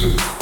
music.